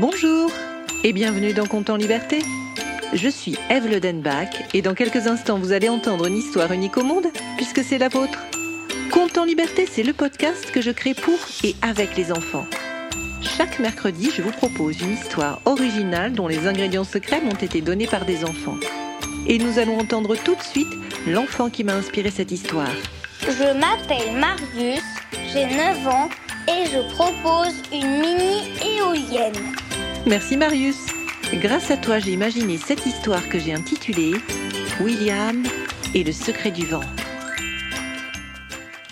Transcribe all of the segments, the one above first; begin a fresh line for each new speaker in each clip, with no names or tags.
Bonjour et bienvenue dans Compte en Liberté. Je suis Eve Ledenbach et dans quelques instants vous allez entendre une histoire unique au monde puisque c'est la vôtre. Compte en Liberté, c'est le podcast que je crée pour et avec les enfants. Chaque mercredi, je vous propose une histoire originale dont les ingrédients secrets m'ont été donnés par des enfants. Et nous allons entendre tout de suite l'enfant qui m'a inspiré cette histoire.
Je m'appelle Marius, j'ai 9 ans et je propose une mini éolienne.
Merci Marius. Grâce à toi, j'ai imaginé cette histoire que j'ai intitulée William et le secret du vent.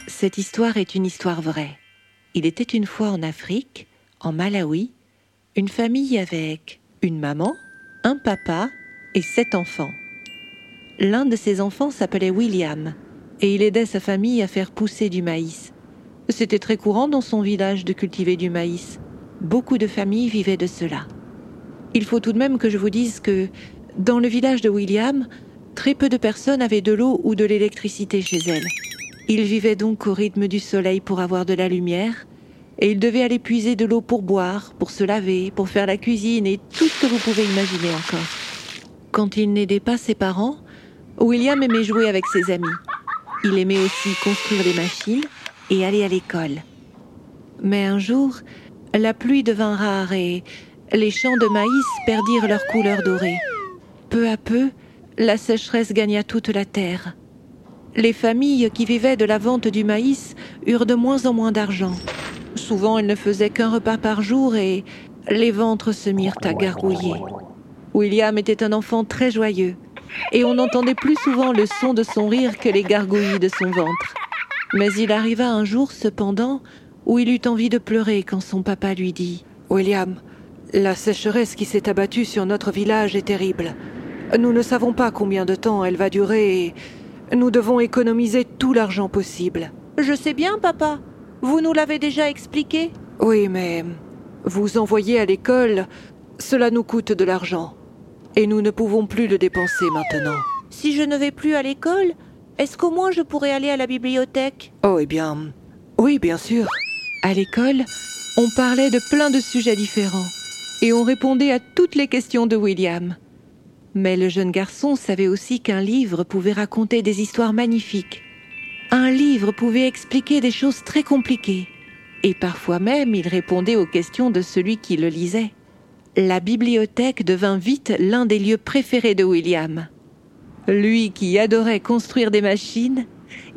Cette histoire est une histoire vraie. Il était une fois en Afrique, en Malawi, une famille avec une maman, un papa et sept enfants. L'un de ces enfants s'appelait William et il aidait sa famille à faire pousser du maïs. C'était très courant dans son village de cultiver du maïs. Beaucoup de familles vivaient de cela. Il faut tout de même que je vous dise que, dans le village de William, très peu de personnes avaient de l'eau ou de l'électricité chez elles. Il vivait donc au rythme du soleil pour avoir de la lumière, et il devait aller puiser de l'eau pour boire, pour se laver, pour faire la cuisine et tout ce que vous pouvez imaginer encore. Quand il n'aidait pas ses parents, William aimait jouer avec ses amis. Il aimait aussi construire des machines et aller à l'école. Mais un jour, la pluie devint rare et les champs de maïs perdirent leur couleur dorée. Peu à peu, la sécheresse gagna toute la terre. Les familles qui vivaient de la vente du maïs eurent de moins en moins d'argent. Souvent, elles ne faisaient qu'un repas par jour et les ventres se mirent à gargouiller. William était un enfant très joyeux et on entendait plus souvent le son de son rire que les gargouillis de son ventre. Mais il arriva un jour, cependant, où il eut envie de pleurer quand son papa lui dit William, la sécheresse qui s'est abattue sur notre village est terrible. Nous ne savons pas combien de temps elle va durer et nous devons économiser tout l'argent possible.
Je sais bien, papa. Vous nous l'avez déjà expliqué.
Oui, mais vous envoyer à l'école, cela nous coûte de l'argent. Et nous ne pouvons plus le dépenser maintenant.
Si je ne vais plus à l'école, est-ce qu'au moins je pourrais aller à la bibliothèque?
Oh, eh bien. Oui, bien sûr. À l'école, on parlait de plein de sujets différents. Et on répondait à toutes les questions de William. Mais le jeune garçon savait aussi qu'un livre pouvait raconter des histoires magnifiques. Un livre pouvait expliquer des choses très compliquées. Et parfois même, il répondait aux questions de celui qui le lisait. La bibliothèque devint vite l'un des lieux préférés de William. Lui qui adorait construire des machines,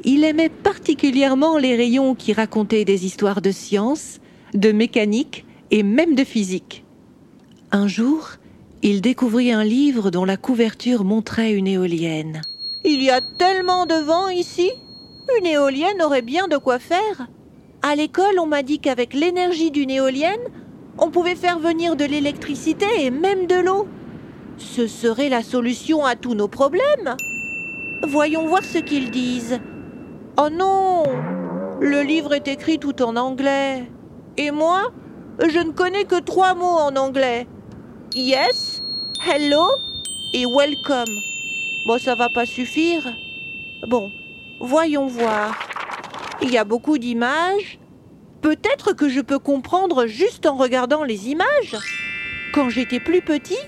il aimait particulièrement les rayons qui racontaient des histoires de science, de mécanique et même de physique. Un jour, il découvrit un livre dont la couverture montrait une éolienne.
Il y a tellement de vent ici Une éolienne aurait bien de quoi faire. À l'école, on m'a dit qu'avec l'énergie d'une éolienne, on pouvait faire venir de l'électricité et même de l'eau. Ce serait la solution à tous nos problèmes. Voyons voir ce qu'ils disent. Oh non Le livre est écrit tout en anglais. Et moi, je ne connais que trois mots en anglais yes, hello et welcome. Bon, ça va pas suffire. Bon, voyons voir. Il y a beaucoup d'images. Peut-être que je peux comprendre juste en regardant les images. Quand j'étais plus petit,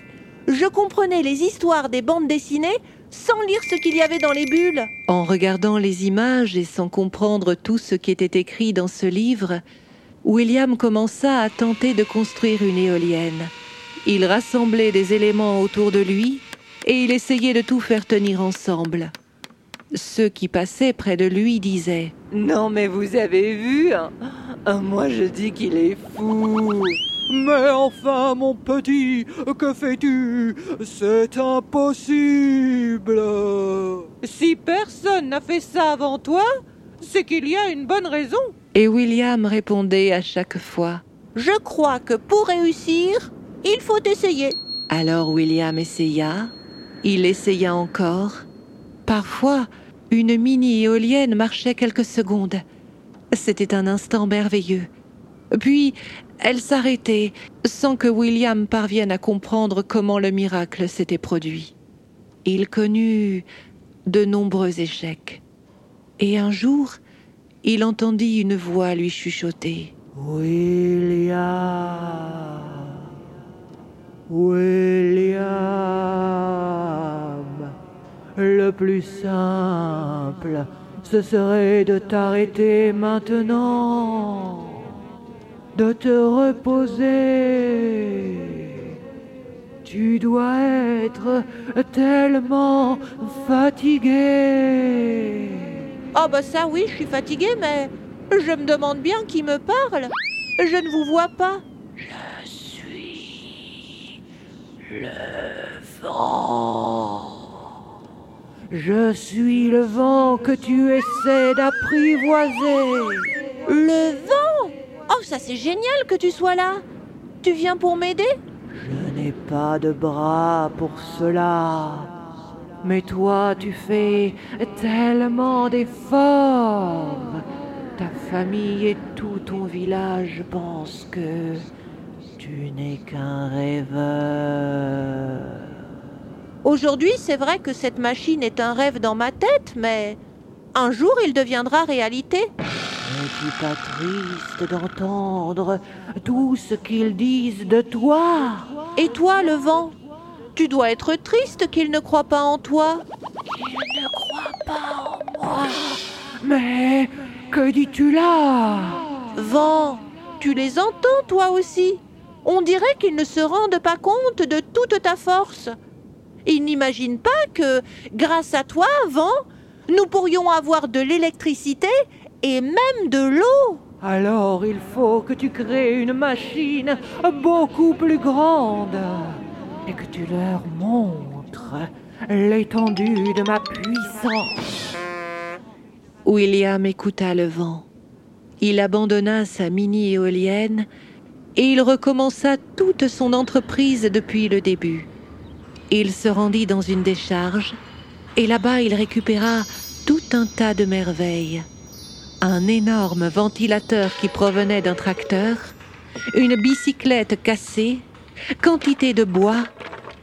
je comprenais les histoires des bandes dessinées sans lire ce qu'il y avait dans les bulles.
En regardant les images et sans comprendre tout ce qui était écrit dans ce livre, William commença à tenter de construire une éolienne. Il rassemblait des éléments autour de lui et il essayait de tout faire tenir ensemble. Ceux qui passaient près de lui disaient
Non, mais vous avez vu hein Moi je dis qu'il est fou.
Mais enfin, mon petit, que fais-tu? C'est impossible.
Si personne n'a fait ça avant toi, c'est qu'il y a une bonne raison.
Et William répondait à chaque fois
Je crois que pour réussir, il faut essayer.
Alors William essaya, il essaya encore. Parfois, une mini-éolienne marchait quelques secondes. C'était un instant merveilleux. Puis, elle s'arrêtait sans que William parvienne à comprendre comment le miracle s'était produit. Il connut de nombreux échecs. Et un jour, il entendit une voix lui chuchoter.
William. William, le plus simple, ce serait de t'arrêter maintenant, de te reposer. Tu dois être tellement fatigué.
Oh bah ça oui, je suis fatiguée, mais je me demande bien qui me parle. Je ne vous vois pas.
Je suis le vent.
Je suis le vent que tu essaies d'apprivoiser.
Le vent ça c'est génial que tu sois là. Tu viens pour m'aider?
Je n'ai pas de bras pour cela. Mais toi, tu fais tellement d'efforts. Ta famille et tout ton village pensent que tu n'es qu'un rêveur.
Aujourd'hui, c'est vrai que cette machine est un rêve dans ma tête, mais un jour il deviendra réalité.
N'es-tu pas triste d'entendre tout ce qu'ils disent de toi.
Et toi, le vent? Tu dois être triste qu'ils ne croient pas en toi.
Mais que dis-tu là?
Vent, tu les entends toi aussi? On dirait qu'ils ne se rendent pas compte de toute ta force. Ils n'imaginent pas que, grâce à toi, Vent, nous pourrions avoir de l'électricité et même de l'eau.
Alors il faut que tu crées une machine beaucoup plus grande et que tu leur montres l'étendue de ma puissance.
William écouta le vent. Il abandonna sa mini-éolienne et il recommença toute son entreprise depuis le début. Il se rendit dans une décharge et là-bas il récupéra tout un tas de merveilles. Un énorme ventilateur qui provenait d'un tracteur, une bicyclette cassée, quantité de bois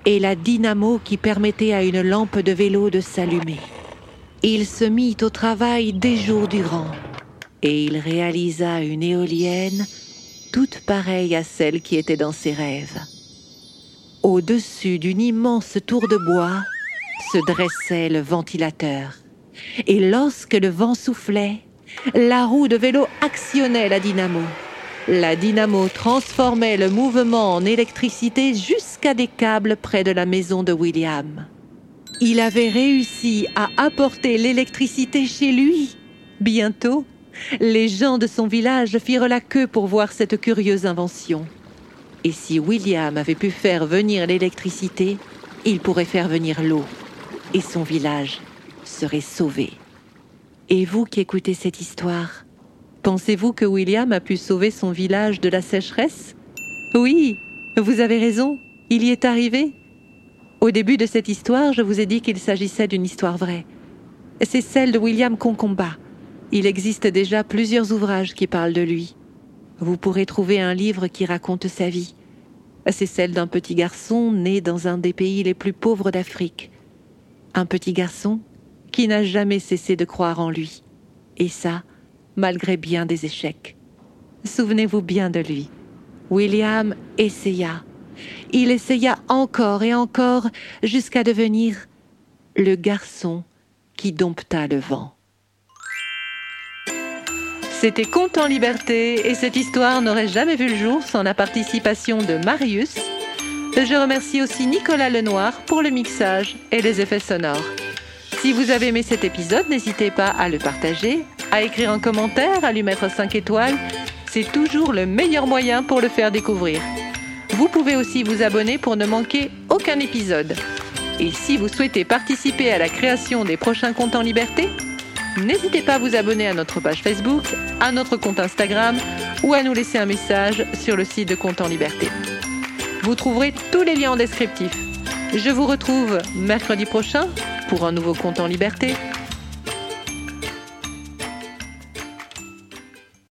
et la dynamo qui permettait à une lampe de vélo de s'allumer. Il se mit au travail des jours durant et il réalisa une éolienne toute pareille à celle qui était dans ses rêves. Au-dessus d'une immense tour de bois se dressait le ventilateur. Et lorsque le vent soufflait, la roue de vélo actionnait la dynamo. La dynamo transformait le mouvement en électricité jusqu'à des câbles près de la maison de William. Il avait réussi à apporter l'électricité chez lui. Bientôt, les gens de son village firent la queue pour voir cette curieuse invention. Et si William avait pu faire venir l'électricité, il pourrait faire venir l'eau. Et son village serait sauvé. Et vous qui écoutez cette histoire, pensez-vous que William a pu sauver son village de la sécheresse? Oui, vous avez raison, il y est arrivé. Au début de cette histoire, je vous ai dit qu'il s'agissait d'une histoire vraie. C'est celle de William Concomba. Il existe déjà plusieurs ouvrages qui parlent de lui. Vous pourrez trouver un livre qui raconte sa vie. C'est celle d'un petit garçon né dans un des pays les plus pauvres d'Afrique. Un petit garçon qui n'a jamais cessé de croire en lui. Et ça, malgré bien des échecs. Souvenez-vous bien de lui. William essaya. Il essaya encore et encore jusqu'à devenir le garçon qui dompta le vent. C'était Conte en liberté et cette histoire n'aurait jamais vu le jour sans la participation de Marius. Je remercie aussi Nicolas Lenoir pour le mixage et les effets sonores. Si vous avez aimé cet épisode, n'hésitez pas à le partager, à écrire un commentaire, à lui mettre 5 étoiles. C'est toujours le meilleur moyen pour le faire découvrir. Vous pouvez aussi vous abonner pour ne manquer aucun épisode. Et si vous souhaitez participer à la création des prochains comptes en liberté, n'hésitez pas à vous abonner à notre page Facebook, à notre compte Instagram ou à nous laisser un message sur le site de Compte en Liberté. Vous trouverez tous les liens en descriptif. Je vous retrouve mercredi prochain pour un nouveau compte en liberté.